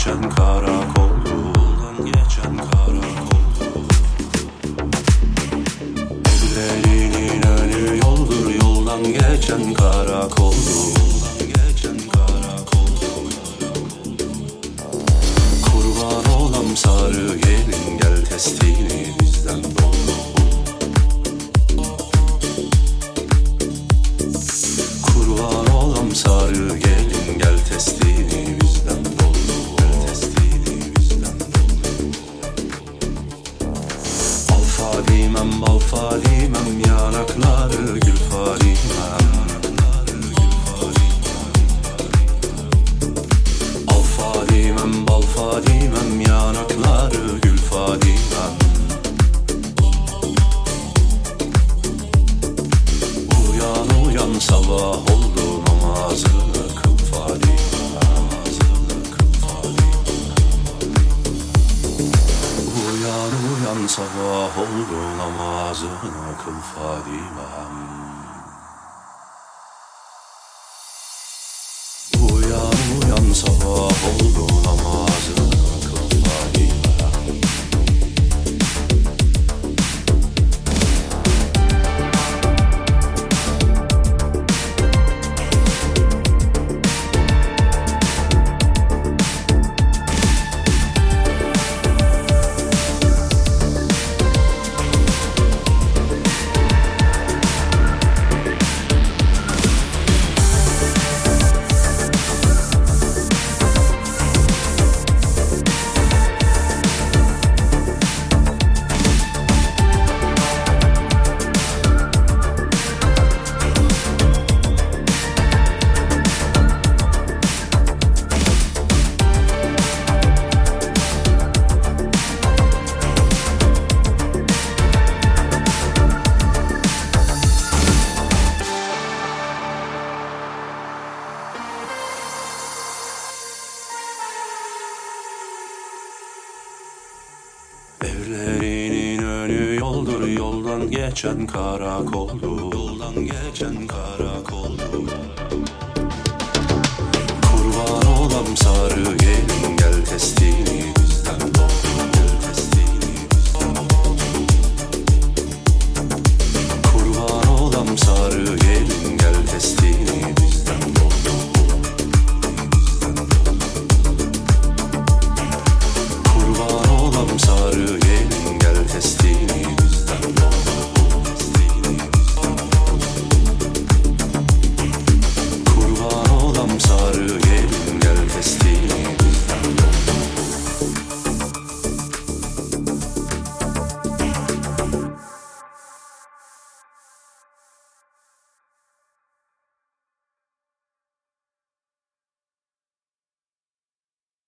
geçen karakoldu Yoldan geçen karakoldu Evlerinin önü yoldur Yoldan geçen karakoldu Yoldan geçen karakoldu Kurban olam sarı gelin Fadimem bal Fadimem yanakları gül Fadimem Al Fadimem bal Fadimem yanakları gül Fadimem Uyan uyan sabah oldu namazını sabah oldu namazını kıl Fadime Uyan uyan sabah oldu namazını Evlerinin önü yoldur yoldan geçen karakoldu Yoldan geçen karakoldu